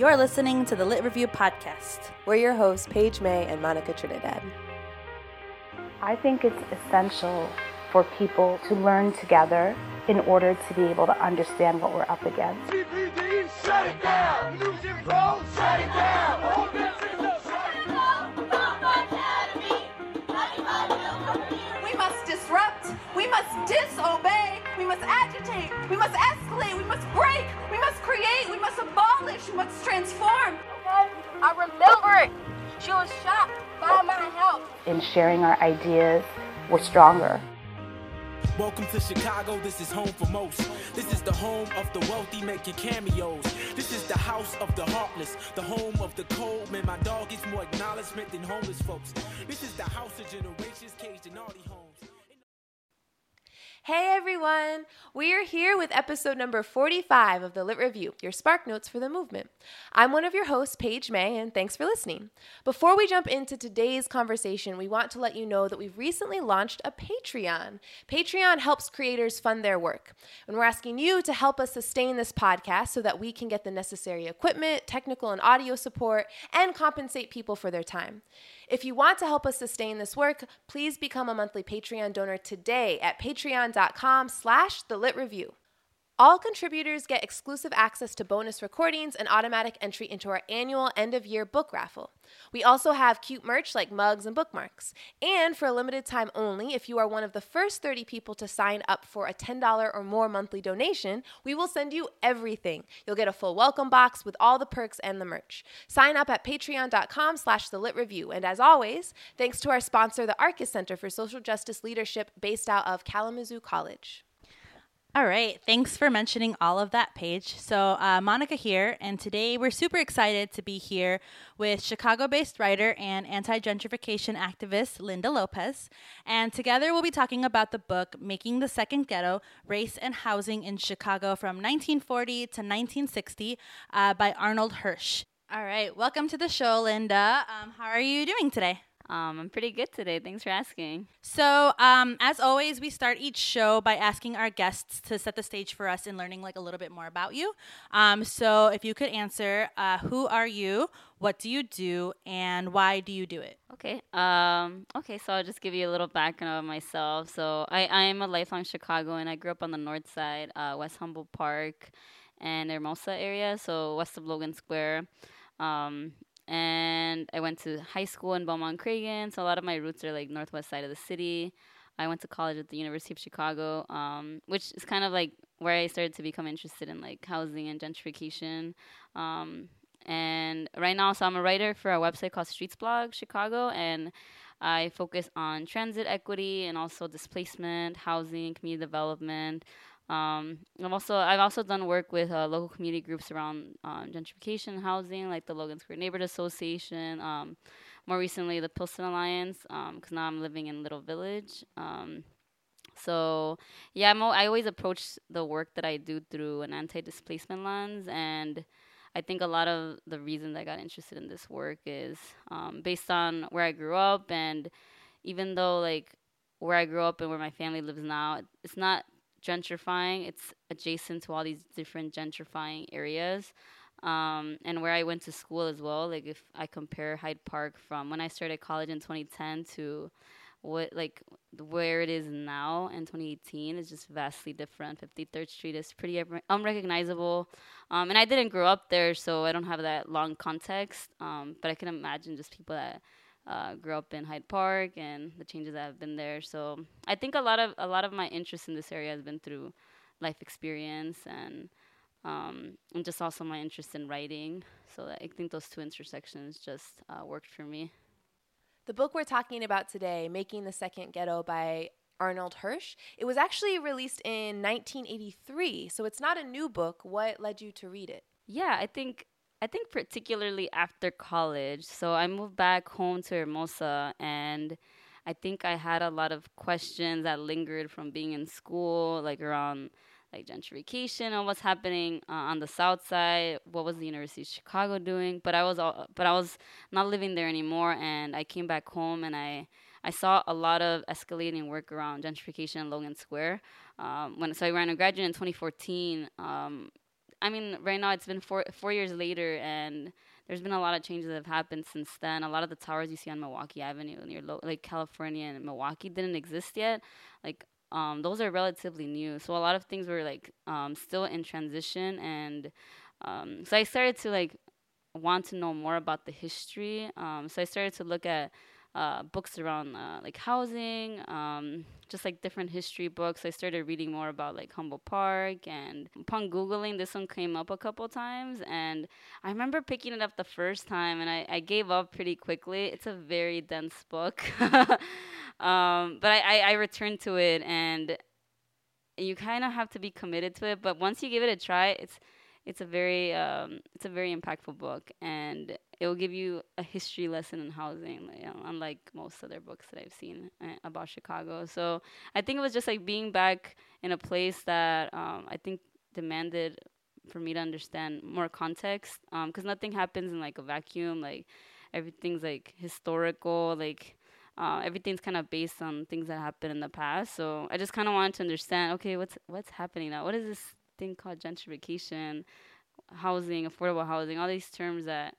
You're listening to the Lit Review Podcast. We're your hosts, Paige May and Monica Trinidad. I think it's essential for people to learn together in order to be able to understand what we're up against. CPD, shut it down! New Jim Crow, shut it down! We must disrupt. We must disobey. We must agitate. We must escalate. We must break. We must create. We must abolish. We must transform. I remember it. She was shot by my house. In sharing our ideas, we're stronger. Welcome to Chicago, this is home for most. This is the home of the wealthy making cameos. This is the house of the heartless, the home of the cold. Man, my dog gets more acknowledgement than homeless folks. This is the house of generations caged in naughty homes. Hey everyone! We are here with episode number 45 of the Lit Review, your spark notes for the movement. I'm one of your hosts, Paige May, and thanks for listening. Before we jump into today's conversation, we want to let you know that we've recently launched a Patreon. Patreon helps creators fund their work, and we're asking you to help us sustain this podcast so that we can get the necessary equipment, technical and audio support, and compensate people for their time. If you want to help us sustain this work, please become a monthly Patreon donor today at patreon.com slash the lit review. All contributors get exclusive access to bonus recordings and automatic entry into our annual end of year book raffle. We also have cute merch like mugs and bookmarks. And for a limited time only, if you are one of the first 30 people to sign up for a $10 or more monthly donation, we will send you everything. You'll get a full welcome box with all the perks and the merch. Sign up at patreon.com slash the lit review. And as always, thanks to our sponsor, the Arcus Center for Social Justice Leadership based out of Kalamazoo College. All right, thanks for mentioning all of that, Paige. So, uh, Monica here, and today we're super excited to be here with Chicago based writer and anti gentrification activist Lynda Lopez. And together we'll be talking about the book Making the Second Ghetto Race and Housing in Chicago from 1940 to 1960 uh, by Arnold Hirsch. All right, welcome to the show, Lynda. Um, how are you doing today? Um, I'm pretty good today. Thanks for asking. So, um, as always, we start each show by asking our guests to set the stage for us and learning like a little bit more about you. Um, so, if you could answer, uh, who are you? What do you do? And why do you do it? Okay. Um, okay, so I'll just give you a little background of myself. So I, I am a lifelong Chicagoan. I grew up on the north side, uh, West Humboldt Park and Hermosa area, so west of Logan Square. Um, and I went to high school in Belmont Cragin, so a lot of my roots are like northwest side of the city. I went to college at the University of Chicago, um, which is kind of like where I started to become interested in like housing and gentrification. Um, and right now, so I'm a writer for a website called Streetsblog Chicago, and I focus on transit equity and also displacement, housing, community development. Um, I've also I've also done work with uh, local community groups around um, gentrification housing, like the Logan Square Neighborhood Association. Um, more recently, the Pilsen Alliance, because now I'm living in Little Village. Um, so yeah, I'm, I always approach the work that I do through an anti-displacement lens, and I think a lot of the reason I got interested in this work is um, based on where I grew up, and even though like where I grew up and where my family lives now, it's not gentrifying. It's adjacent to all these different gentrifying areas. Um, and where I went to school as well, like if I compare Hyde Park from when I started college in 2010 to what like where it is now in 2018 is just vastly different. 53rd Street is pretty unrecognizable, um, and I didn't grow up there, so I don't have that long context. Um, but I can imagine just people that uh, grew up in Hyde Park and the changes that have been there. So I think a lot of a lot of my interest in this area has been through life experience and um, and just also my interest in writing. So I think those two intersections just uh, worked for me. The book we're talking about today, Making the Second Ghetto by Arnold Hirsch, it was actually released in 1983, so it's not a new book. What led you to read it? Yeah, I think I think particularly after college. So I moved back home to Hermosa and I think I had a lot of questions that lingered from being in school, like around like gentrification and what's happening uh, on the south side. What was the University of Chicago doing? But I was all, but I was not living there anymore, and I came back home and I I saw a lot of escalating work around gentrification in Logan Square. Um, when so I ran a graduate in 2014. Um, I mean, right now it's been four four years later, and there's been a lot of changes that have happened since then. A lot of the towers you see on Milwaukee Avenue near lo- like California and Milwaukee didn't exist yet. Like um, those are relatively new, so a lot of things were like um, still in transition, and um, so I started to like want to know more about the history. Um, so I started to look at uh, books around uh, like housing, um, just like different history books. I started reading more about like Humboldt Park, and upon googling, this one came up a couple times, and I remember picking it up the first time, and I, I gave up pretty quickly. It's a very dense book, um, but I, I, I returned to it, and you kind of have to be committed to it. But once you give it a try, it's it's a very um, it's a very impactful book, and it will give you a history lesson in housing, you know, unlike most other books that I've seen uh, about Chicago. So I think it was just like being back in a place that um, I think demanded for me to understand more context, because um, nothing happens in like a vacuum. Like everything's like historical, like. Uh, everything's kind of based on things that happened in the past. So I just kind of wanted to understand, okay, what's what's happening now? What is this thing called gentrification, housing, affordable housing, all these terms that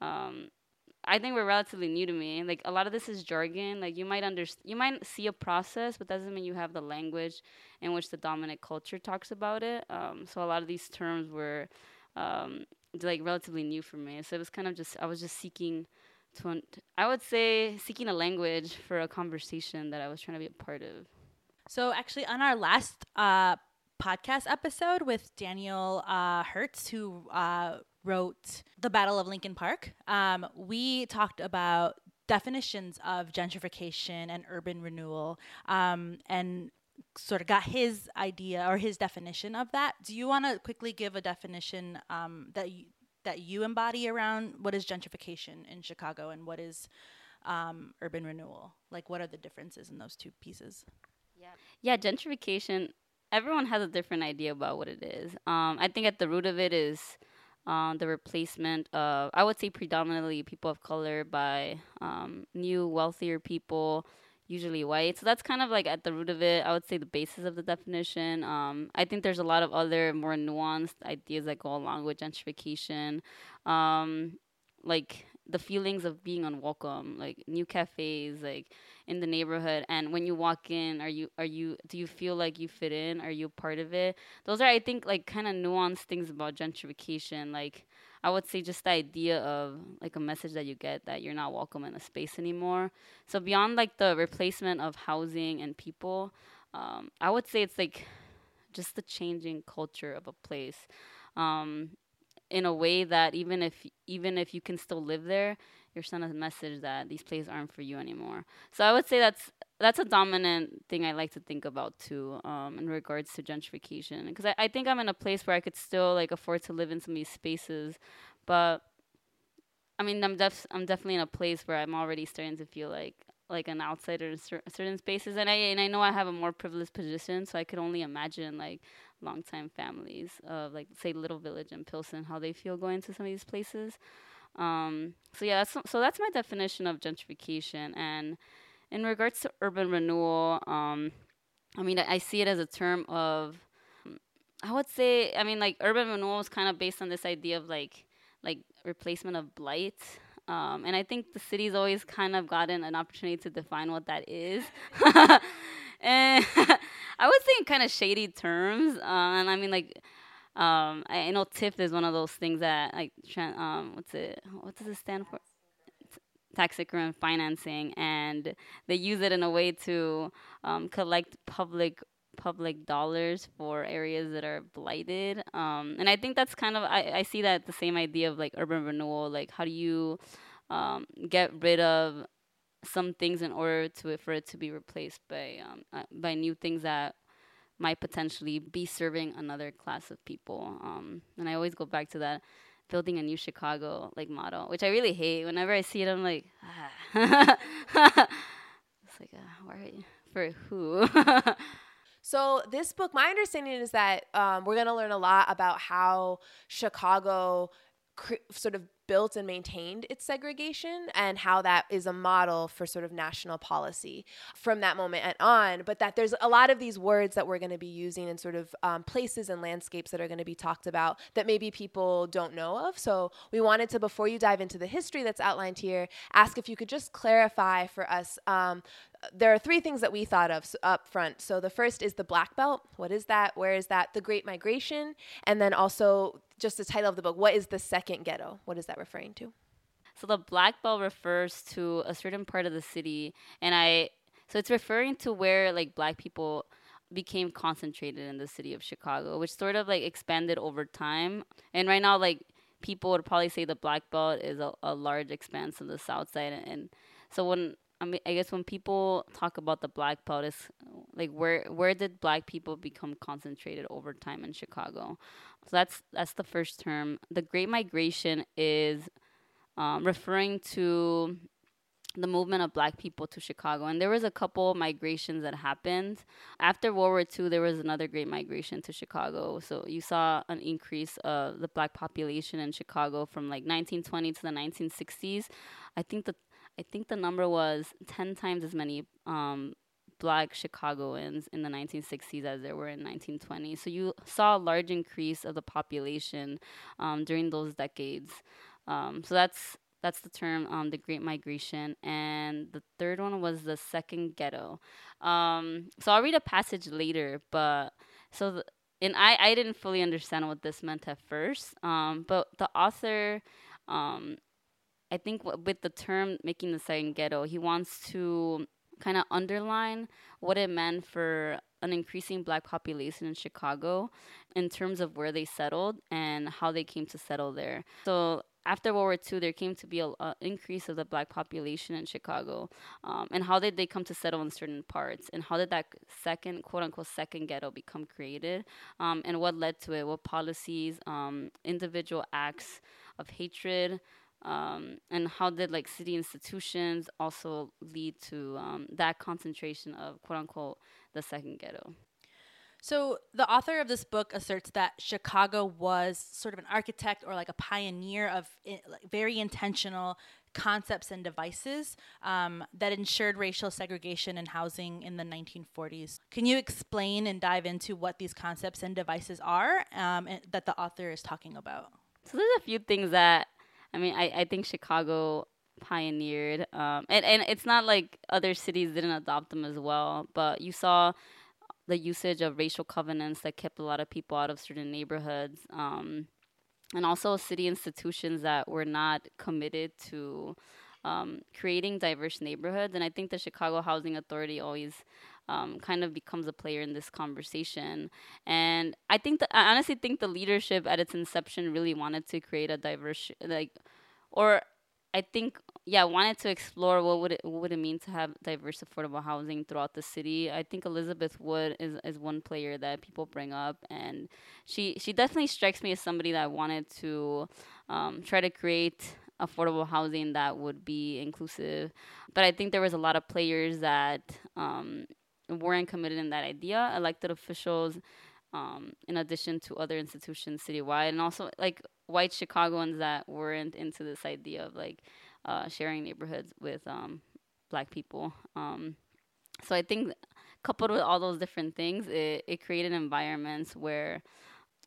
um, I think were relatively new to me. Like a lot of this is jargon. Like you might understand, you might see a process, but doesn't mean you have the language in which the dominant culture talks about it. Um, so a lot of these terms were um, like relatively new for me. So it was kind of just I was just seeking to, I would say, seeking a language for a conversation that I was trying to be a part of. So actually, on our last uh, podcast episode with Daniel uh, Hertz, who uh, wrote The Battle of Lincoln Park, um, we talked about definitions of gentrification and urban renewal um, and sort of got his idea or his definition of that. Do you want to quickly give a definition um, that you, that you embody around what is gentrification in Chicago and what is um, urban renewal? Like, what are the differences in those two pieces? Yeah, yeah, gentrification everyone has a different idea about what it is. Um, I think at the root of it is um, the replacement of, I would say, predominantly people of color by um, new, wealthier people, usually white. So that's kind of like at the root of it. I would say the basis of the definition. Um, I think there's a lot of other more nuanced ideas that go along with gentrification. Um, like the feelings of being unwelcome, like new cafes, like in the neighborhood, and when you walk in, are you are you do you feel like you fit in? Are you part of it? Those are, I think, like kind of nuanced things about gentrification. Like I would say, just the idea of like a message that you get that you're not welcome in a space anymore. So beyond like the replacement of housing and people, um, I would say it's like just the changing culture of a place. Um, in a way that even if even if you can still live there, you're sending a message that these places aren't for you anymore. So I would say that's that's a dominant thing I like to think about too, um, in regards to gentrification. Because I, I think I'm in a place where I could still like afford to live in some of these spaces, but I mean I'm def I'm definitely in a place where I'm already starting to feel like like an outsider in cer- certain spaces, and I and I know I have a more privileged position, so I could only imagine like longtime families of like say Little Village and Pilsen, how they feel going to some of these places. Um, so yeah, that's so that's my definition of gentrification. And in regards to urban renewal, um, I mean I, see it as a term of I would say I mean like urban renewal is kind of based on this idea of like like replacement of blight. Um, and I think the city's always kind of gotten an opportunity to define what that is. and I would say in kind of shady terms. Uh, and I mean, like, um, I, I know TIF is one of those things that like, um, what's it? What does it stand for? tax increment financing, and they use it in a way to um, collect public public dollars for areas that are blighted. Um, and I think that's kind of I, I see that the same idea of like urban renewal. Like how do you um, get rid of some things in order to for it to be replaced by um, uh, by new things that might potentially be serving another class of people. Um, and I always go back to that building a new Chicago like model, which I really hate. Whenever I see it, I'm like, ah. it's like, uh, why for who? So this book, my understanding is that um, we're to learn a lot about how Chicago cr- sort of built and maintained its segregation and how that is a model for sort of national policy from that moment and on. But that there's a lot of these words that we're going to be using in sort of um, places and landscapes that are going to be talked about that maybe people don't know of. So we wanted to, before you dive into the history that's outlined here, ask if you could just clarify for us. Um, there are three things that we thought of up front. So the first is the Black Belt. What is that? Where is that? The Great Migration. And then also just the title of the book. What is the second ghetto? What is that referring to? So the Black Belt refers to a certain part of the city, and I so it's referring to where like black people became concentrated in the city of Chicago, which sort of like expanded over time. And right now, like people would probably say the Black Belt is a, a large expanse of the South Side, and, and so when I mean, I guess when people talk about the Black Belt, like where where did Black people become concentrated over time in Chicago? So that's that's the first term. The Great Migration is um, referring to the movement of black people to Chicago. And there was a couple migrations that happened. After World War II, there was another great migration to Chicago. So you saw an increase of the black population in Chicago from like 1920 to the 1960s. I think the I think the number was 10 times as many um, black Chicagoans in the 1960s as there were in 1920. So you saw a large increase of the population um, during those decades. Um, so that's that's the term, um, the Great Migration. And the third one was the second ghetto. Um, so I'll read a passage later, but so the, and I, I didn't fully understand what this meant at first. Um, but the author, um, I think with the term making the second ghetto, he wants to kind of underline what it meant for an increasing black population in Chicago in terms of where they settled and how they came to settle there. So after World War II, there came to be an increase of the black population in Chicago. Um, and how did they come to settle in certain parts? And how did that second, quote unquote, second ghetto become created? Um, and what led to it? What policies, um, individual acts of hatred, um, and how did like city institutions also lead to um, that concentration of quote unquote the second ghetto? So, the author of this book asserts that Chicago was sort of an architect or like a pioneer of I- like very intentional concepts and devices um, that ensured racial segregation in housing in the 1940s. Can you explain and dive into what these concepts and devices are um, and that the author is talking about? So, there's a few things that I mean, I, I think Chicago pioneered, um, and, and it's not like other cities didn't adopt them as well, but you saw the usage of racial covenants that kept a lot of people out of certain neighborhoods. Um, and also city institutions that were not committed to um, creating diverse neighborhoods. And I think the Chicago Housing Authority always um, kind of becomes a player in this conversation. And I think that I honestly think the leadership at its inception really wanted to create a diverse, like, or I think yeah wanted to explore what would it what would it mean to have diverse affordable housing throughout the city. I think Elizabeth Wood is is one player that people bring up, and she she definitely strikes me as somebody that wanted to um, try to create affordable housing that would be inclusive. But I think there was a lot of players that um, weren't committed in that idea. Elected officials. Um, in addition to other institutions citywide, and also like white Chicagoans that weren't into this idea of like uh, sharing neighborhoods with um, black people. Um, so I think coupled with all those different things, it, it created environments where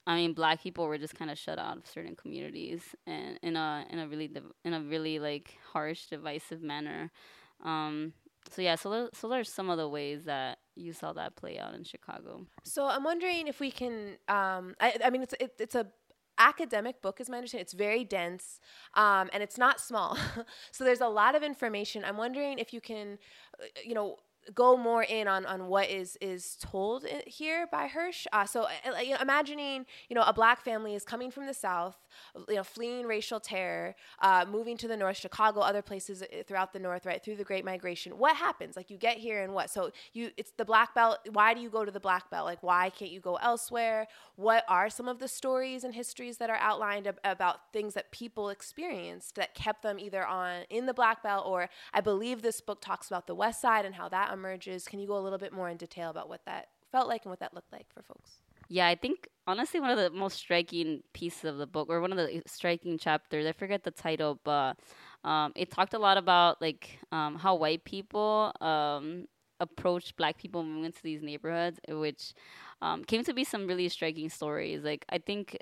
I mean, black people were just kind of shut out of certain communities, and in a in a really div- in a really like harsh, divisive manner. Um, so yeah, so so there's some of the ways that you saw that play out in Chicago. So I'm wondering if we can. Um, I, I mean, it's it, it's a academic book, is my understanding. It's very dense, um, and it's not small. so there's a lot of information. I'm wondering if you can, uh, you know, go more in on, on what is is told here by Hirsch. Uh, so uh, you know, imagining you know a black family is coming from the south, you know, fleeing racial terror, uh, moving to the north, Chicago, other places uh, throughout the north, right through the Great Migration. What happens? Like you get here and what? So you it's the Black Belt. Why do you go to the Black Belt? Like why can't you go elsewhere? What are some of the stories and histories that are outlined ab- about things that people experienced that kept them either on in the Black Belt or I believe this book talks about the West Side and how that emerges. Can you go a little bit more in detail about what that felt like and what that looked like for folks? Yeah, I think honestly one of the most striking pieces of the book, or one of the striking chapters. I forget the title, but um, it talked a lot about like um, how white people um, approached black people moving into these neighborhoods, which um, came to be some really striking stories. Like I think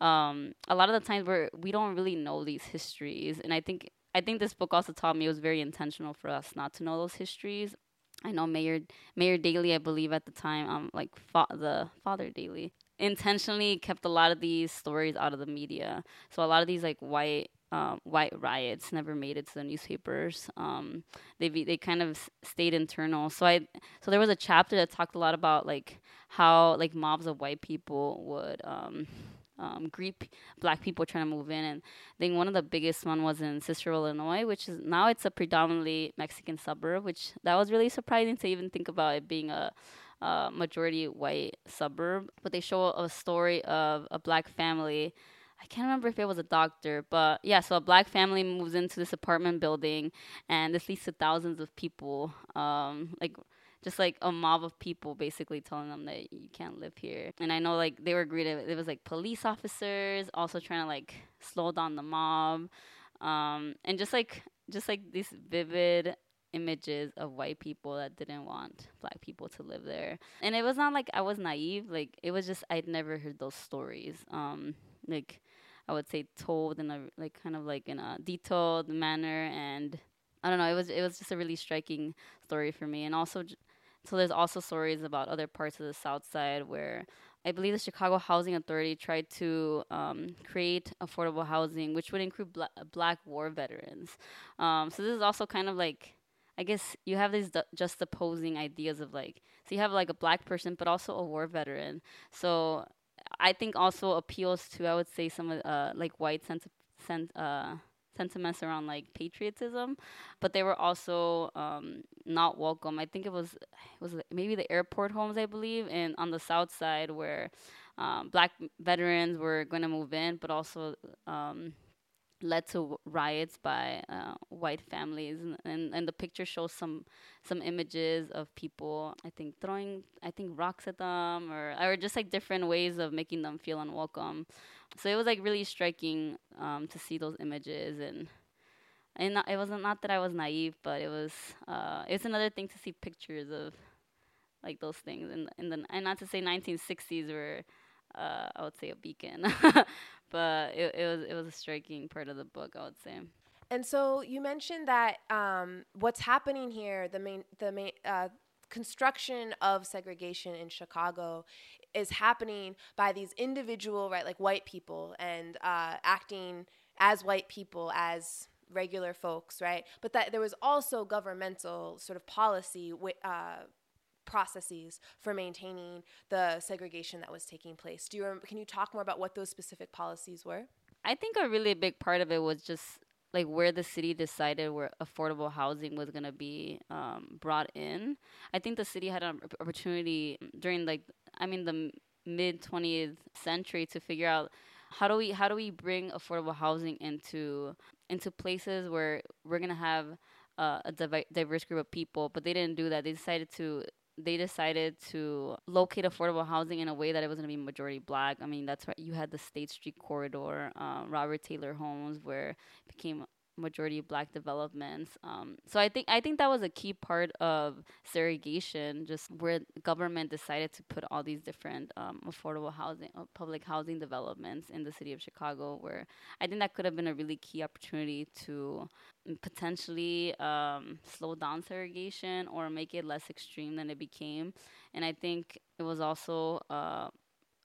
um, a lot of the times where we don't really know these histories, and I think I think this book also taught me it was very intentional for us not to know those histories. I know Mayor Mayor Daley, I believe at the time, um, like fa- the father Daley, intentionally kept a lot of these stories out of the media. So a lot of these like white um, white riots never made it to the newspapers. Um, they be, they kind of stayed internal. So I so there was a chapter that talked a lot about like how like mobs of white people would um, um, greet black people trying to move in. And I think one of the biggest one was in Cicero, Illinois, which is now it's a predominantly Mexican suburb, which that was really surprising to even think about it being a, a majority white suburb. But they show a story of a black family. I can't remember if it was a doctor, but yeah, so a black family moves into this apartment building, and this leads to thousands of people, um, like just like a mob of people basically telling them that you can't live here. And I know like they were greeted. It was like police officers also trying to like slow down the mob, um, and just like just like these vivid images of white people that didn't want black people to live there. And it was not like I was naive. Like it was just I'd never heard those stories. Um, like I would say told in a like kind of like in a detailed manner and I don't know. It was it was just a really striking story for me, and also j- so there's also stories about other parts of the South Side where I believe the Chicago Housing Authority tried to um, create affordable housing, which would include bla- Black war veterans. Um, so this is also kind of like, I guess you have these du- just opposing ideas of like, so you have like a black person, but also a war veteran. So I think also appeals to I would say some of uh, like white sense sense uh, sentiments around like patriotism, but they were also um, not welcome. I think it was was maybe the airport homes, I believe, and on the south side where um, black veterans were going to move in, but also um, led to riots by uh, white families and, and and the picture shows some some images of people i think throwing i think rocks at them or or just like different ways of making them feel unwelcome. So it was like really striking um, to see those images and and it wasn't not that I was naive, but it was uh, it's another thing to see pictures of like those things and and then and not to say 1960s were uh, I would say a beacon, but it, it was it was a striking part of the book I would say. And so you mentioned that um, what's happening here, the main, the main uh, construction of segregation in Chicago, is happening by these individual, right, like white people, and uh, acting as white people, as regular folks, right? But that there was also governmental sort of policy uh, processes for maintaining the segregation that was taking place. Do you can you talk more about what those specific policies were? I think a really big part of it was just like where the city decided where affordable housing was going to be um, brought in. I think the city had an opportunity during like I mean the mid 20th century to figure out how do we how do we bring affordable housing into into places where we're going to have uh, a diverse group of people, but they didn't do that. They decided to they decided to locate affordable housing in a way that it was going to be majority black. I mean, that's right. You had the State Street corridor, um, Robert Taylor Homes, where it became majority black developments. Um, so I think I think that was a key part of segregation, just where government decided to put all these different um, affordable housing, uh, public housing developments in the city of Chicago. Where I think that could have been a really key opportunity to potentially um, slow down segregation or make it less extreme than it became. And I think it was also uh,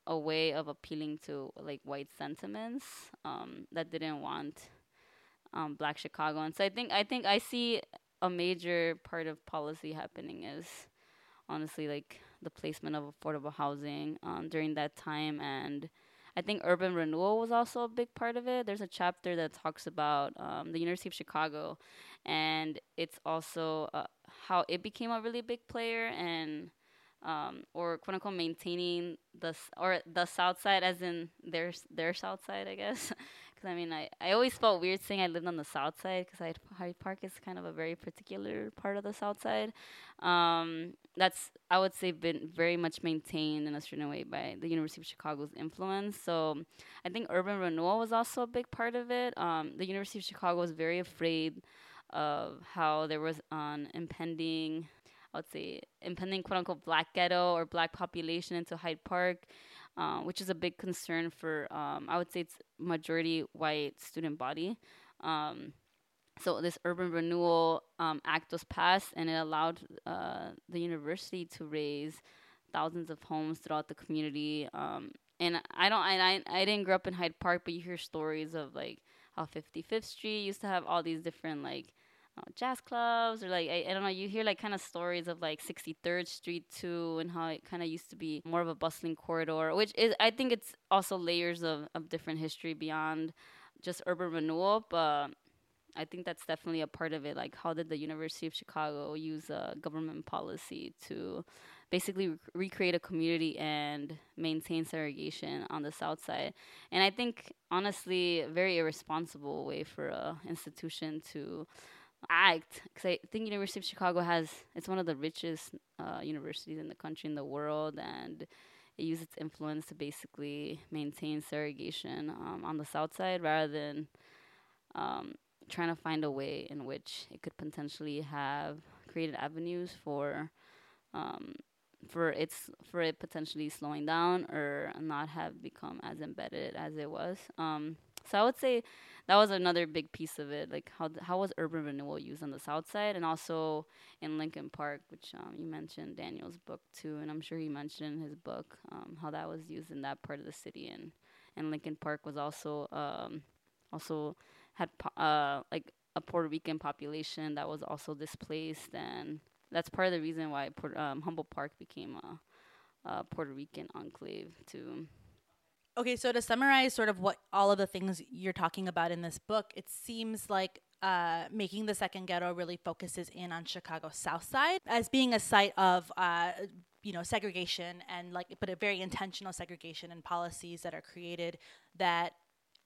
a way of appealing to like white sentiments um, that didn't want um, Black Chicagoans. So I think I think I see a major part of policy happening is honestly like the placement of affordable housing um, during that time and I think urban renewal was also a big part of it. There's a chapter that talks about um, the University of Chicago, and it's also uh, how it became a really big player and um, or quote unquote maintaining the or the South Side, as in their their South Side, I guess. Because I mean, I, I always felt weird saying I lived on the South Side because Hyde Park is kind of a very particular part of the South Side. Um, that's I would say been very much maintained in a certain way by the University of Chicago's influence. So I think urban renewal was also a big part of it. Um, the University of Chicago was very afraid of how there was an impending, I would say, impending quote unquote black ghetto or black population into Hyde Park. Uh, which is a big concern for, um, I would say, it's majority white student body. Um, so this urban renewal um, act was passed and it allowed uh, the university to raze thousands of homes throughout the community um, and i don't I, I didn't grow up in hyde park but you hear stories of like how 55th street used to have all these different like Uh, jazz clubs or like I, I don't know you hear like kind of stories of like 63rd street too and how it kind of used to be more of a bustling corridor which is i think it's also layers of, of different history beyond just urban renewal but I think that's definitely a part of it. Like, how did the University of Chicago use a government policy to basically rec- recreate a community and maintain segregation on the South Side? And I think, honestly, very irresponsible way for a institution to act. Because I think University of Chicago has it's one of the richest uh, universities in the country in the world, and it used its influence to basically maintain segregation um, on the South Side rather than um, trying to find a way in which it could potentially have created avenues for um, for its for it potentially slowing down or not have become as embedded as it was. Um, so I would say that was another big piece of it. Like how how was urban renewal used on the south side and also in Lincoln Park, which um, you mentioned Daniel's book too, and I'm sure he mentioned in his book um, how that was used in that part of the city and and Lincoln Park was also um, also had uh, like a Puerto Rican population that was also displaced, and that's part of the reason why Port- um, Humboldt Park became a, a Puerto Rican enclave too. Okay, so to summarize sort of what all of the things you're talking about in this book, it seems like uh, making the second ghetto really focuses in on Chicago's South Side as being a site of, uh, you know, segregation and like, but a very intentional segregation and policies that are created that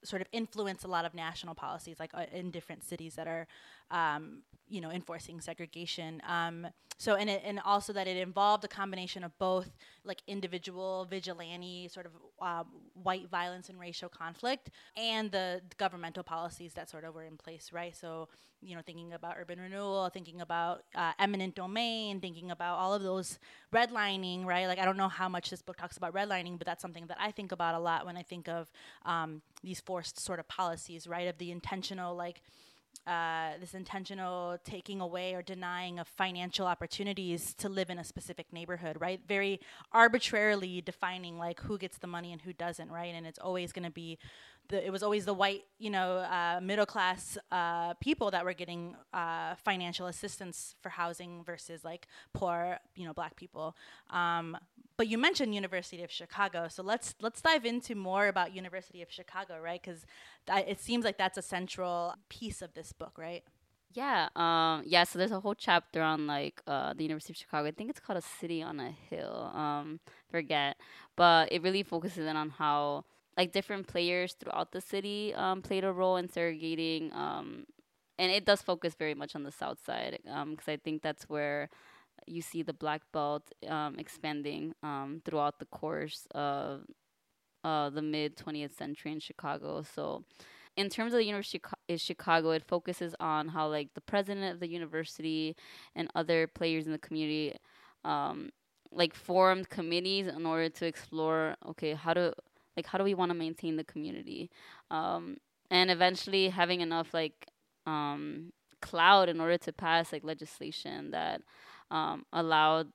sort of influence a lot of national policies, like uh, in different cities that are, um, you know, enforcing segregation. Um, so, and it, and also that it involved a combination of both like individual vigilante sort of uh, white violence and racial conflict, and the governmental policies that sort of were in place, right? So, you know, thinking about urban renewal, thinking about uh, eminent domain, thinking about all of those redlining, right? Like, I don't know how much this book talks about redlining, but that's something that I think about a lot when I think of um, these forced sort of policies, right? Of the intentional, like, uh, this intentional taking away or denying of financial opportunities to live in a specific neighborhood, right? Very arbitrarily defining like who gets the money and who doesn't, right? And it's always going to be the, it was always the white, you know, uh, middle class uh, people that were getting uh, financial assistance for housing versus like poor, you know, black people. Um, but you mentioned University of Chicago, so let's let's dive into more about University of Chicago, right? Because it seems like that's a central piece of this book, right? Yeah, um, yeah. So there's a whole chapter on like uh, the University of Chicago. I think it's called a city on a hill. Um, forget, but it really focuses in on how like different players throughout the city um, played a role in segregating. Um, and it does focus very much on the south side because um, I think that's where you see the black belt um, expanding um, throughout the course of uh, the mid 20th century in Chicago. So, in terms of the University of Chicago, it focuses on how like the president of the university and other players in the community, um, like formed committees in order to explore okay how to like how do we want to maintain the community, um, and eventually having enough like um, cloud in order to pass like legislation that um, allowed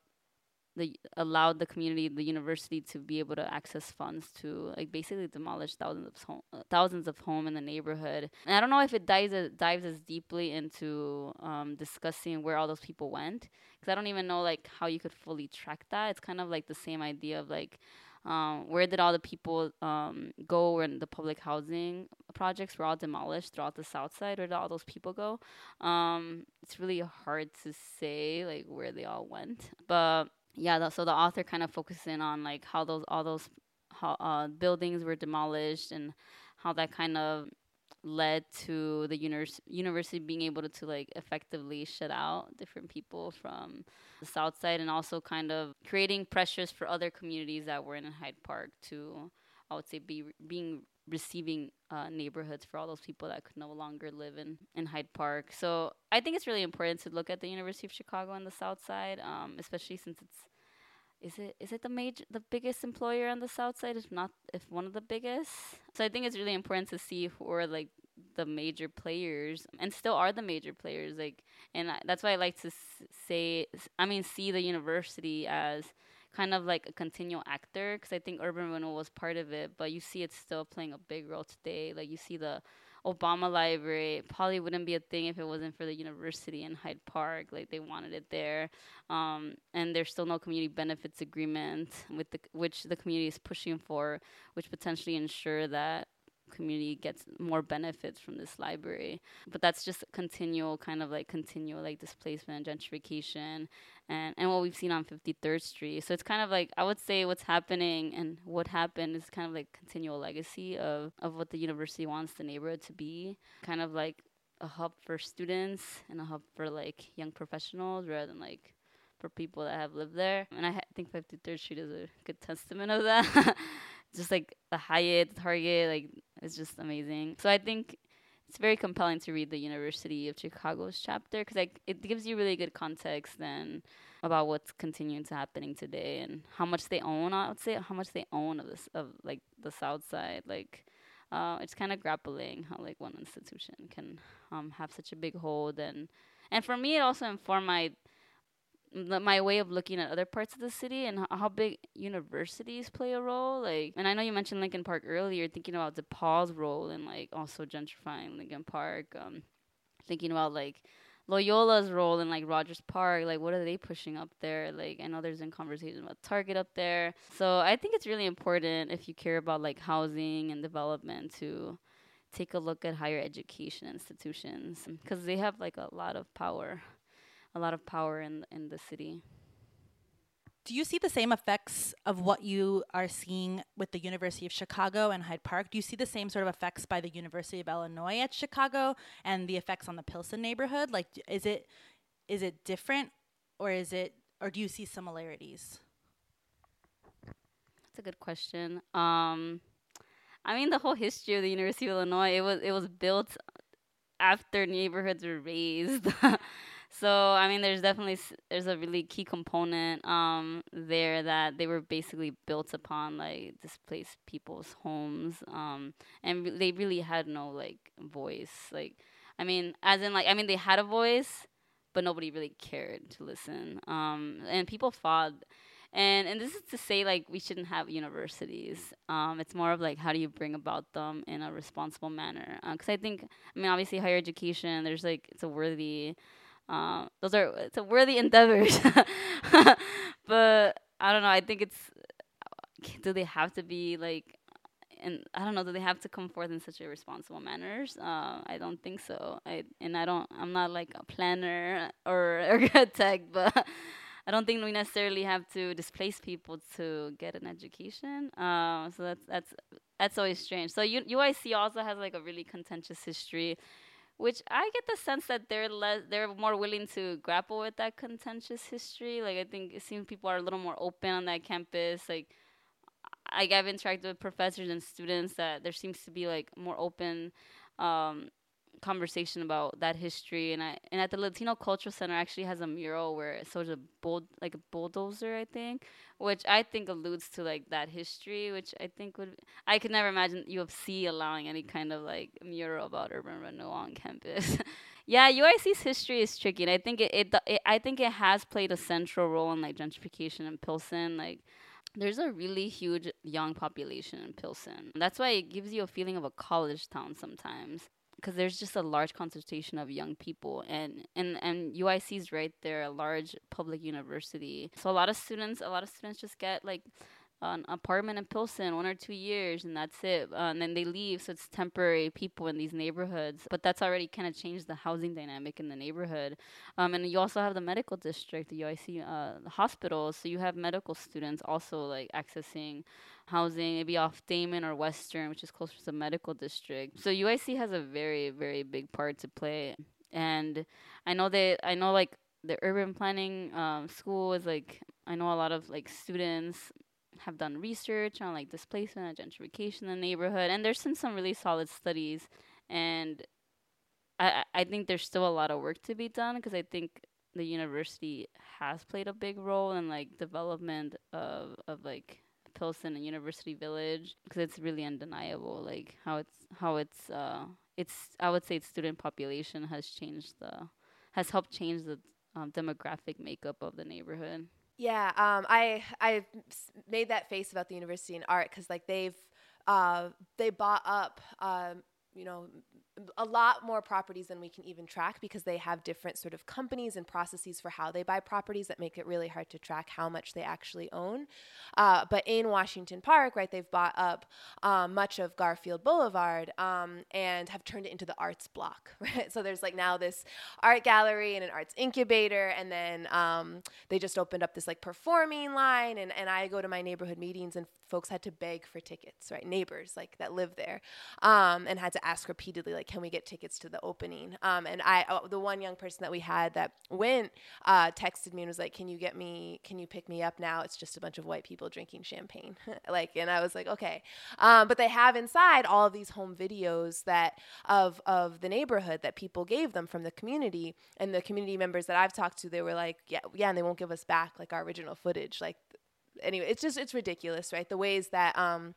the allowed the community, the university, to be able to access funds to like basically demolish thousands of home, uh, thousands of home in the neighborhood. And I don't know if it dives as, dives as deeply into um, discussing where all those people went, because I don't even know like how you could fully track that. It's kind of like the same idea of like um, where did all the people um, go when the public housing projects were all demolished throughout the south side? Where did all those people go? Um, it's really hard to say like where they all went. But yeah, the, so the author kind of focusing on like how those all those how, uh, buildings were demolished and how that kind of led to the univers- university being able to, to like effectively shut out different people from the south side and also kind of creating pressures for other communities that were in Hyde Park to I would say be being receiving uh, neighborhoods for all those people that could no longer live in, in Hyde Park. So I think it's really important to look at the University of Chicago on the South Side, um, especially since it's is it is it the major the biggest employer on the South Side, if not if one of the biggest. So I think it's really important to see who are like the major players and still are the major players like and I, that's why I like to s- say I mean see the university as kind of like a continual actor because I think urban renewal was part of it, but you see it's still playing a big role today. Like you see the Obama Library probably wouldn't be a thing if it wasn't for the university in Hyde Park. Like they wanted it there, um, and there's still no community benefits agreement with the which the community is pushing for, which potentially ensure that community gets more benefits from this library. But that's just continual kind of like continual like displacement, and gentrification, and and what we've seen on 53rd Street. So it's kind of like I would say what's happening and what happened is kind of like continual legacy of of what the university wants the neighborhood to be. Kind of like a hub for students and a hub for like young professionals rather than like for people that have lived there. And I ha- think 53rd Street is a good testament of that. just like the Hyatt, Target, like it's just amazing. So I think it's very compelling to read the University of Chicago's chapter because like it gives you really good context then about what's continuing to happening today and how much they own. I would say how much they own of this of like the South Side. Like uh, it's kind of grappling how like one institution can um, have such a big hold and and for me it also informed my my way of looking at other parts of the city and how, big universities play a role. Like, and I know you mentioned Lincoln Park earlier, thinking about DePaul's role in like also gentrifying Lincoln Park. Um, thinking about like Loyola's role in like Rogers Park, like what are they pushing up there? Like I know there's been conversation about Target up there. So I think it's really important if you care about like housing and development to take a look at higher education institutions because they have like a lot of power a lot of power in in the city. Do you see the same effects of what you are seeing with the University of Chicago and Hyde Park? Do you see the same sort of effects by the University of Illinois at Chicago and the effects on the Pilsen neighborhood? Like is it is it different or is it or do you see similarities? That's a good question. Um, I mean, the whole history of the University of Illinois it was it was built after neighborhoods were razed. So I mean, there's definitely there's a really key component um, there that they were basically built upon like displaced people's homes, um, and re- they really had no like voice. Like, I mean, as in like I mean, they had a voice, but nobody really cared to listen. Um, and people fought. And and this is to say like we shouldn't have universities. Um, it's more of like how do you bring about them in a responsible manner? Because uh, I think I mean obviously higher education. There's like it's a worthy um, those are it's a worthy endeavors, but I don't know. I think it's do they have to be like, and I don't know. Do they have to come forth in such a responsible manners? Uh, I don't think so. I and I don't. I'm not like a planner or architect, but I don't think we necessarily have to displace people to get an education. Um, so that's that's that's always strange. So U- UIC also has like a really contentious history which I get the sense that they're less, they're more willing to grapple with that contentious history. Like I think it seems people are a little more open on that campus. Like I, I've interacted with professors and students that there seems to be like more open um, conversation about that history and I and at the Latino Cultural Center actually has a mural where it shows a bull like a bulldozer I think which I think alludes to like that history which I think would I could never imagine U of C allowing any kind of like mural about urban renewal on campus. yeah, UIC's history is tricky and I think it, it, it I think it has played a central role in like gentrification in Pilsen like there's a really huge young population in Pilsen. That's why it gives you a feeling of a college town sometimes because there's just a large concentration of young people and and and UIC is right there a large public university so a lot of students a lot of students just get like an apartment in Pilsen, one or two years, and that's it. Uh, and then they leave, so it's temporary people in these neighborhoods. But that's already kind of changed the housing dynamic in the neighborhood. Um, and you also have the medical district, the UIC uh, so you have medical students also like accessing housing, maybe off Damen or Western, which is closer to the medical district. So UIC has a very, very big part to play. And I know they, I know like the urban planning um, school is like I know a lot of like students have done research on like displacement and gentrification in the neighborhood, and there's been some really solid studies, and I I think there's still a lot of work to be done because I think the university has played a big role in like development of of like Pilsen and University Village because it's really undeniable like how it's how it's uh it's I would say its student population has changed the has helped change the um, demographic makeup of the neighborhood. Yeah, um, I I made that face about the university in art because like they've uh, they bought up um, you know a lot more properties than we can even track because they have different sort of companies and processes for how they buy properties that make it really hard to track how much they actually own. Uh, but in Washington Park, right, they've bought up um, much of Garfield Boulevard um, and have turned it into the arts block, right? So there's like now this art gallery and an arts incubator, and then um, they just opened up this like performing line. And, and I go to my neighborhood meetings, and folks had to beg for tickets, right? Neighbors like that live there, um, and had to ask repeatedly, like, can we get tickets to the opening? Um, and I, oh, the one young person that we had that went, uh, texted me and was like, can you get me, can you pick me up now? It's just a bunch of white people drinking champagne. like, and I was like, okay. Um, but they have inside all of these home videos that of, of the neighborhood that people gave them from the community and the community members that I've talked to, they were like, yeah, yeah. And they won't give us back like our original footage. Like, anyway, it's just, it's ridiculous, right? The ways that, um,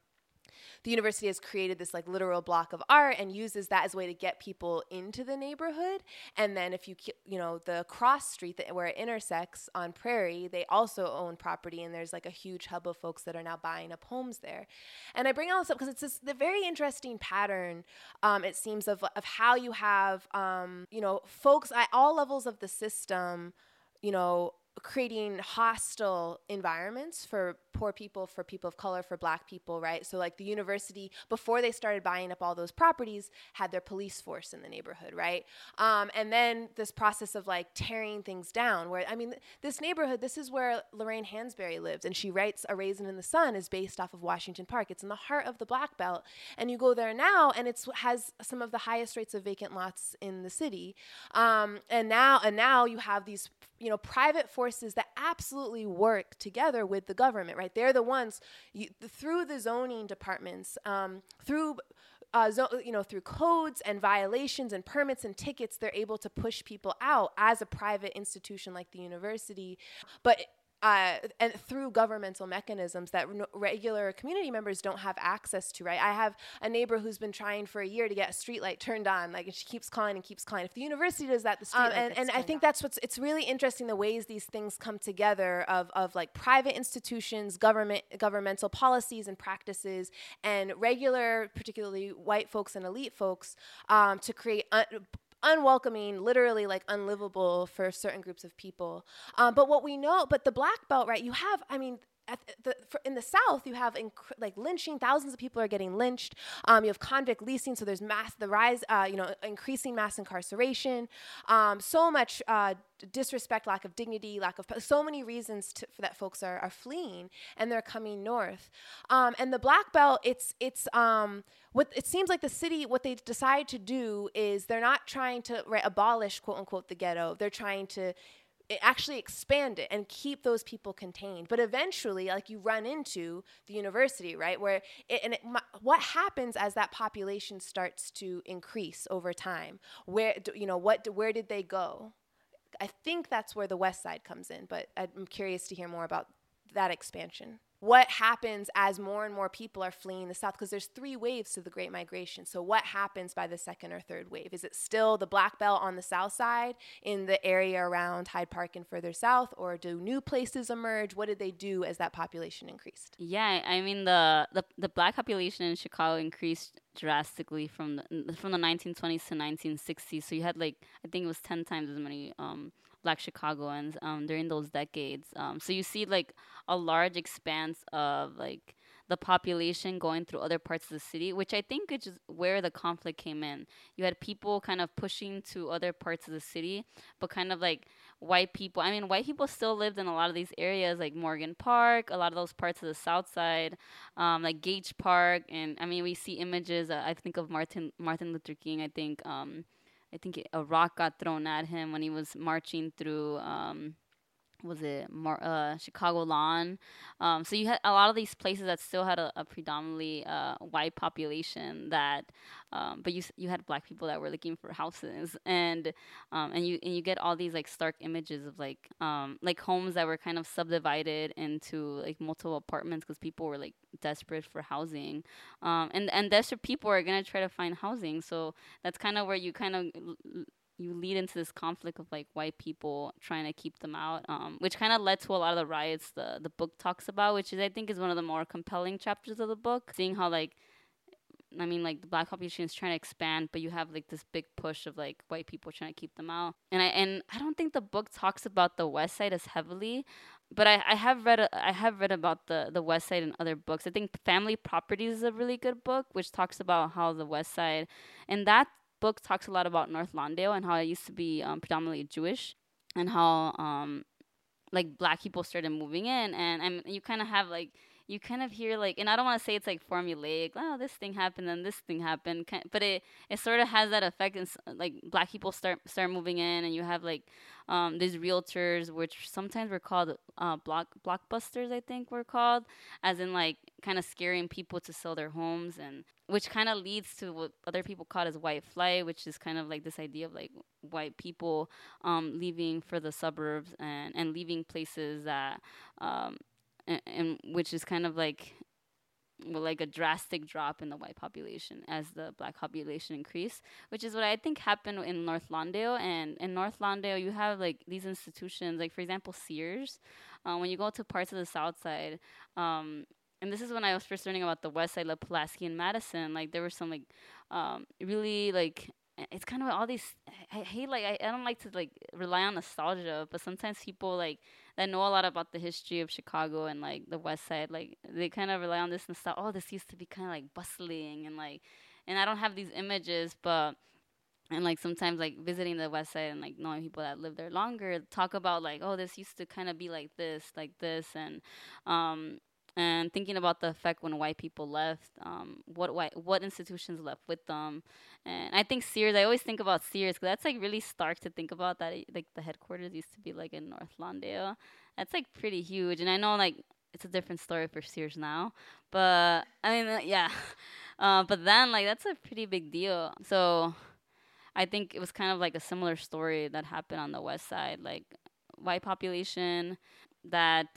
the university has created this like literal block of art and uses that as a way to get people into the neighborhood. And then if you you know the cross street that where it intersects on Prairie, they also own property and there's like a huge hub of folks that are now buying up homes there. And I bring all this up because it's this the very interesting pattern. Um, it seems of of how you have um, you know folks at all levels of the system you know creating hostile environments for poor people, for people of color, for black people, right? So, like the university, before they started buying up all those properties, had their police force in the neighborhood, right? Um, and then this process of like tearing things down, where I mean, this neighborhood, this is where Lorraine Hansberry lives, and she writes A Raisin in the Sun is based off of Washington Park. It's in the heart of the Black Belt, and you go there now, and it has some of the highest rates of vacant lots in the city. Um, and now, and now you have these, you know, private forces that absolutely work together with the government, right? They're the ones you, through the zoning departments, um, through uh, zo- you know, through codes and violations and permits and tickets, they're able to push people out as a private institution like the university. But uh, and through governmental mechanisms that n- regular community members don't have access to, right? I have a neighbor who's been trying for a year to get a street light turned on, like, and she keeps calling and keeps calling. If the university does that, the street um, and, and I think that's what's it's really interesting the ways these things come together of of like private institutions, government governmental policies and practices, and regular, particularly white folks and elite folks, um, to create. Un- unwelcoming, literally like unlivable for certain groups of people. Um, but what we know, but the black belt, right? You have, I mean, the, in the South, you have inc- like lynching. Thousands of people are getting lynched. Um, you have convict leasing, so there's mass the rise, uh, you know, increasing mass incarceration. Um, so much uh, disrespect, lack of dignity, lack of so many reasons to, for that folks are, are fleeing and they're coming north. Um, and the Black Belt, it's it's um, what it seems like the city. What they decide to do is they're not trying to abolish quote unquote the ghetto. They're trying to eh, actually expand it and keep those people contained. But eventually, like you run into the university, right? Where it, and it, what happens as that population starts to increase over time? Where do, you know what? Where did they go? I think that's where the West Side comes in. But I'm curious to hear more about that expansion what happens as more and more people are fleeing the south because there's three waves to the great migration. So what happens by the second or third wave? Is it still the black belt on the south side in the area around hyde park and further south or do new places emerge? What did they do as that population increased? Yeah i mean the the, the black population in chicago increased drastically from the from the 1920s to 1960s so you had like i think it was 10 times as many um black Chicagoans um, during those decades. Um, so you see like a large expanse of like the population going through other parts of the city, which I think is where the conflict came in. You had people kind of pushing to other parts of the city, but kind of like white people. I mean, white people still lived in a lot of these areas, like Morgan Park, a lot of those parts of the South Side, um, like Gage Park, and I mean, we see images. Uh, I think of Martin Martin Luther King. I think um, I think a rock got thrown at him when he was marching through. Um, was it more uh, Chicago lawn? Um, so you had a lot of these places that still had a, a predominantly uh, white population that, um, but you you had black people that were looking for houses and um, and you and you get all these like stark images of like um, like homes that were kind of subdivided into like multiple apartments because people were like desperate for housing, um, and and desperate people are gonna try to find housing. So that's kind of where you kind of you lead into this conflict of like white people trying to keep them out, um, which kind of led to a lot of the riots the the book talks about, which is I think is one of the more compelling chapters of the book, seeing how like I mean, like the black population is trying to expand, but you have like this big push of like white people trying to keep them out. And I and I don't think the book talks about the West Side as heavily, but I, I have read I have read about the the West Side in other books. I think Family Properties is a really good book, which talks about how the West Side, and that book talks a lot about North Lawndale and how it used to be um, predominantly Jewish, and how um, like black people started moving in, and and you kind of have like you kind of hear like, and I don't want to say it's like formulaic. Oh, this thing happened, then this thing happened, but it it sort of has that effect, and like black people start start moving in, and you have like um, these realtors, which sometimes were called uh, block blockbusters, I think were called, as in like kind of scaring people to sell their homes, and which kind of leads to what other people call as white flight, which is kind of like this idea of like white people um, leaving for the suburbs and and leaving places that um, and, and which is kind of like well, like a drastic drop in the white population as the black population increased, which is what I think happened in North Lawndale. And in North Lawndale, you have like these institutions, like for example, Sears. Uh, when you go to parts of the South Side, um, and this is when I was first learning about the West Side, like Pulaski and Madison. Like there were some like um, really like it's kind of all these. I hate like I, I don't like to like rely on nostalgia, but sometimes people like that know a lot about the history of Chicago and like the West Side, like they kind of rely on this and stuff. Oh, this used to be kind of like bustling and like, and I don't have these images, but and like sometimes like visiting the west side and like knowing people that live there longer talk about like oh this used to kind of be like this like this and um and thinking about the effect when white people left, um, what white what institutions left with them, and I think Sears. I always think about Sears because that's like really stark to think about. That like the headquarters used to be like in North Lawndale. That's like pretty huge, and I know like it's a different story for Sears now, but I mean uh, yeah, uh, but then like that's a pretty big deal. So I think it was kind of like a similar story that happened on the west side, like white population that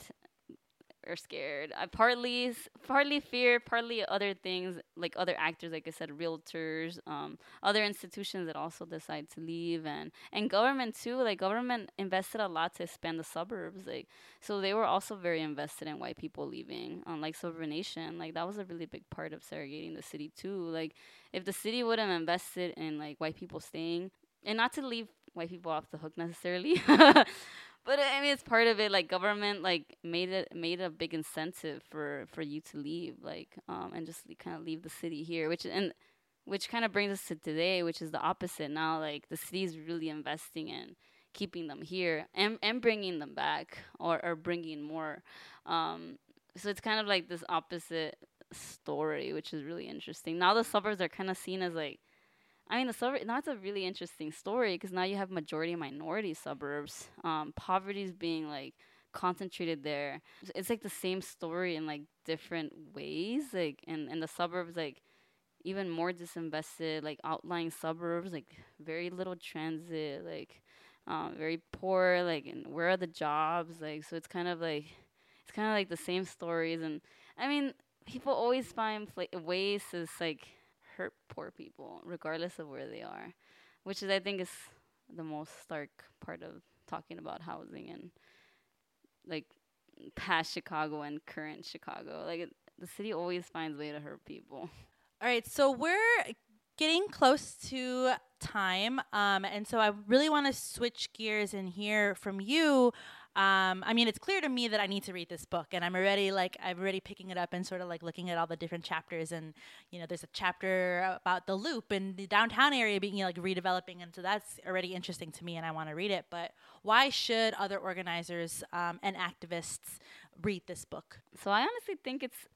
are scared. I partly partly fear, partly other things like other actors, like I said, realtors, um, other institutions that also decide to leave, and and government too. Like government invested a lot to expand the suburbs, like so they were also very invested in white people leaving. Unlike suburbanization, like that was a really big part of segregating the city too. Like if the city would have invested in like white people staying, and not to leave white people off the hook necessarily. but I mean, it's part of it. Like government, like made it made a big incentive for for you to leave, like um, and just kind of leave the city here, which and which kind of brings us to today, which is the opposite. Now, like the city is really investing in keeping them here and and bringing them back or or bringing more. Um, so it's kind of like this opposite story, which is really interesting. Now the suburbs are kind of seen as like I mean, the suburb. That's a really interesting story because now you have majority and minority suburbs. Um, poverty is being like concentrated there. It's like the same story in like different ways. Like in in the suburbs, like even more disinvested, like outlying suburbs, like very little transit, like um, very poor. Like, and where are the jobs? Like, so it's kind of like it's kind of like the same stories. And I mean, people always find pla- ways to like hurt poor people regardless of where they are, which is I think is the most stark part of talking about housing and like past Chicago and current Chicago. Like it, the city always finds way to hurt people. All right, so we're getting close to time, um, and so I really want to switch gears and hear from you. Um, I mean, it's clear to me that I need to read this book, and I'm already like I'm already picking it up and sort of like looking at all the different chapters. And you know, there's a chapter about the loop and the downtown area being you know, like redeveloping, and so that's already interesting to me, and I want to read it. But why should other organizers um, and activists read this book? So I honestly think it's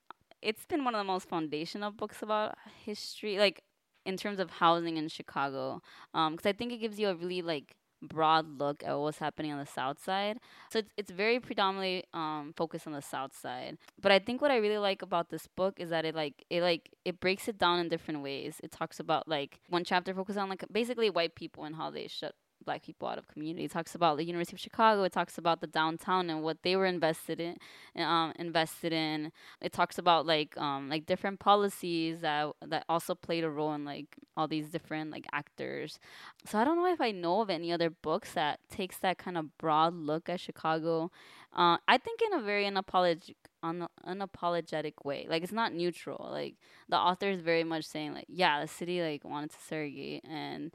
it's been one of the most foundational books about history, like in terms of housing in Chicago, because um, I think it gives you a really like broad look at what's happening on the south side. So it's, it's very predominantly um, focused on the south side. But I think what I really like about this book is that it like it like it breaks it down in different ways. It talks about like one chapter focuses on like basically white people and how they shut black people out of community. It talks about the University of Chicago. It talks about the downtown and what they were invested in. Um, invested in. It talks about like um, like different policies that that also played a role in like all these different like actors. So I don't know if I know of any other books that takes that kind of broad look at Chicago. Uh, I think in a very unapologetic un- unapologetic way. Like it's not neutral. Like the author is very much saying like, yeah, the city like wanted to segregate and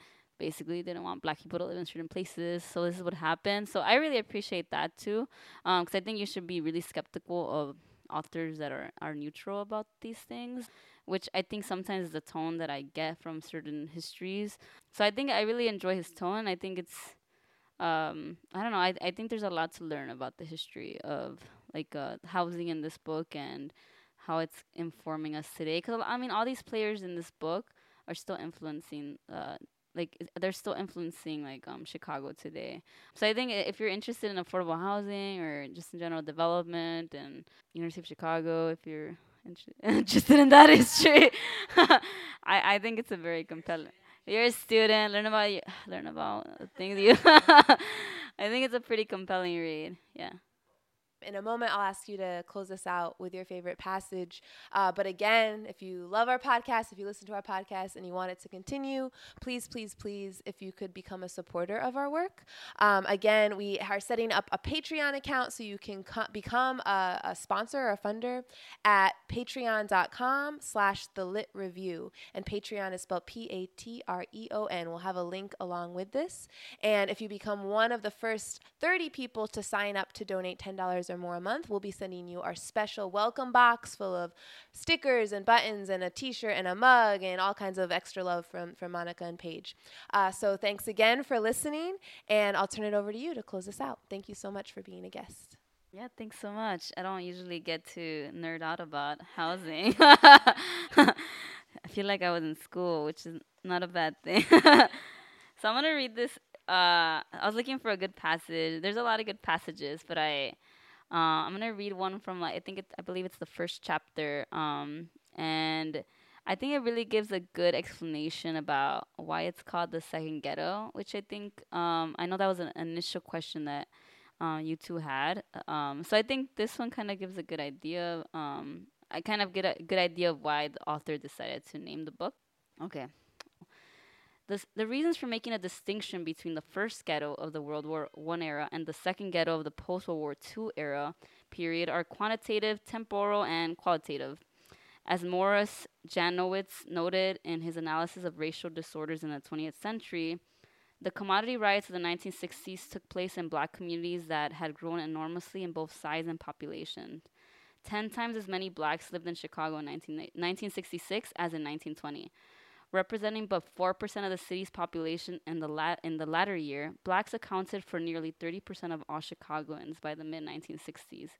basically they didn't want black people to live in certain places. So this is what happened. So I really appreciate that too, because um, I think you should be really skeptical of authors that are are neutral about these things, which I think sometimes is the tone that I get from certain histories. So I think I really enjoy his tone. I think it's um, I don't know. I I think there's a lot to learn about the history of like uh, housing in this book and how it's informing us today. Because I mean, all these players in this book are still influencing uh, like they're still influencing like um Chicago today. So I think if you're interested in affordable housing or just in general development and University of Chicago, if you're interested in that history, I I think it's a very compelling. You're a student, learn about learn about things you. I think it's a pretty compelling read. Yeah. In a moment, I'll ask you to close us out with your favorite passage. Uh, but again, if you love our podcast, if you listen to our podcast and you want it to continue, please, please, please, if you could become a supporter of our work. Um, again, we are setting up a Patreon account so you can co- become a, a, sponsor or a funder at patreon.com slash the lit review. And Patreon is spelled P A T R E O N. We'll have a link along with this. And if you become one of the first 30 people to sign up to donate $10 or more a month, we'll be sending you our special welcome box full of stickers and buttons and a t-shirt and a mug and all kinds of extra love from, from Monica and Paige. Uh, so thanks again for listening, and I'll turn it over to you to close us out. Thank you so much for being a guest. Yeah, thanks so much. I don't usually get to nerd out about housing. I feel like I was in school, which is not a bad thing. so I'm gonna read this. Uh, I was looking for a good passage. There's a lot of good passages, but I uh, I'm gonna read one from like I think it, I believe it's the first chapter, um, and I think it really gives a good explanation about why it's called the second ghetto, which I think um, I know that was an initial question that uh, you two had. Um, so I think this one kind of gives a good idea. Um, I kind of get a good idea of why the author decided to name the book. Okay. The, the reasons for making a distinction between the first ghetto of the World War I era and the second ghetto of the post World War II era period are quantitative, temporal, and qualitative. As Morris Janowitz noted in his analysis of racial disorders in the 20th century, the commodity riots of the 1960s took place in black communities that had grown enormously in both size and population. Ten times as many blacks lived in Chicago in 19, 1966 as in 1920. Representing but 4% of the city's population in the, la- in the latter year, blacks accounted for nearly 30% of all Chicagoans by the mid 1960s.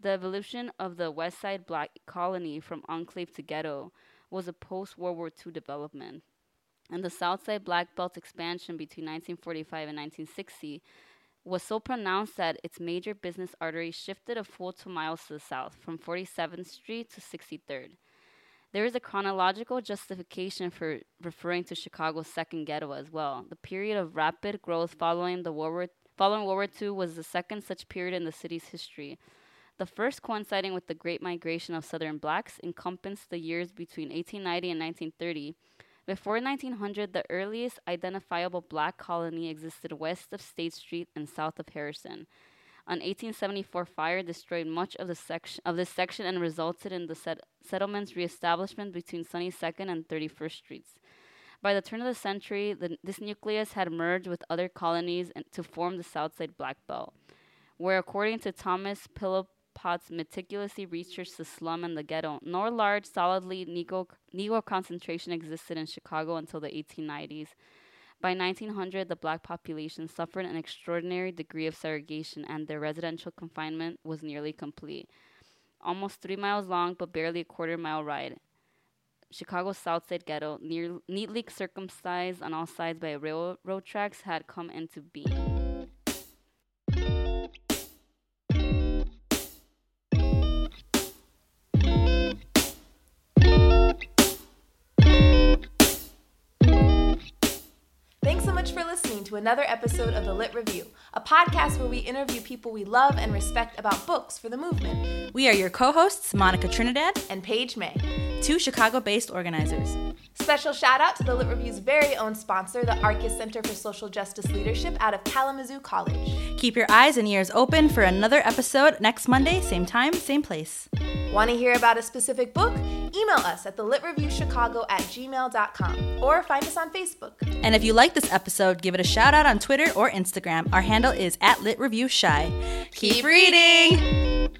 The evolution of the West Side black colony from enclave to ghetto was a post World War II development. And the South Side Black Belt expansion between 1945 and 1960 was so pronounced that its major business artery shifted a full two miles to the south, from 47th Street to 63rd. There is a chronological justification for referring to Chicago's second ghetto as well. The period of rapid growth following the World War, following World War II was the second such period in the city's history. The first coinciding with the Great Migration of Southern blacks encompassed the years between 1890 and 1930. Before 1900, the earliest identifiable black colony existed west of State Street and south of Harrison. An 1874 fire destroyed much of the section of this section and resulted in the set- settlement's reestablishment between 22nd and 31st Streets. By the turn of the century, the, this nucleus had merged with other colonies to form the Southside Black Belt, where, according to Thomas Philpott's meticulously researched the slum and the ghetto, no large, solidly Negro, Negro concentration existed in Chicago until the 1890s. By 1900, the black population suffered an extraordinary degree of segregation, and their residential confinement was nearly complete. Almost three miles long, but barely a quarter mile wide. Chicago's South Side ghetto, near, neatly circumcised on all sides by railroad tracks, had come into being. Listening to another episode of The Lit Review, a podcast where we interview people we love and respect about books for the movement. We are your co hosts, Monica Trinidad and Paige May, two Chicago based organizers. Special shout out to the Lit Review's very own sponsor, the Arcus Center for Social Justice Leadership out of Kalamazoo College. Keep your eyes and ears open for another episode next Monday, same time, same place. Want to hear about a specific book? Email us at thelitreviewchicago at gmail.com or find us on Facebook. And if you like this episode, give it a shout out on Twitter or Instagram. Our handle is at LitReviewChi. Keep reading!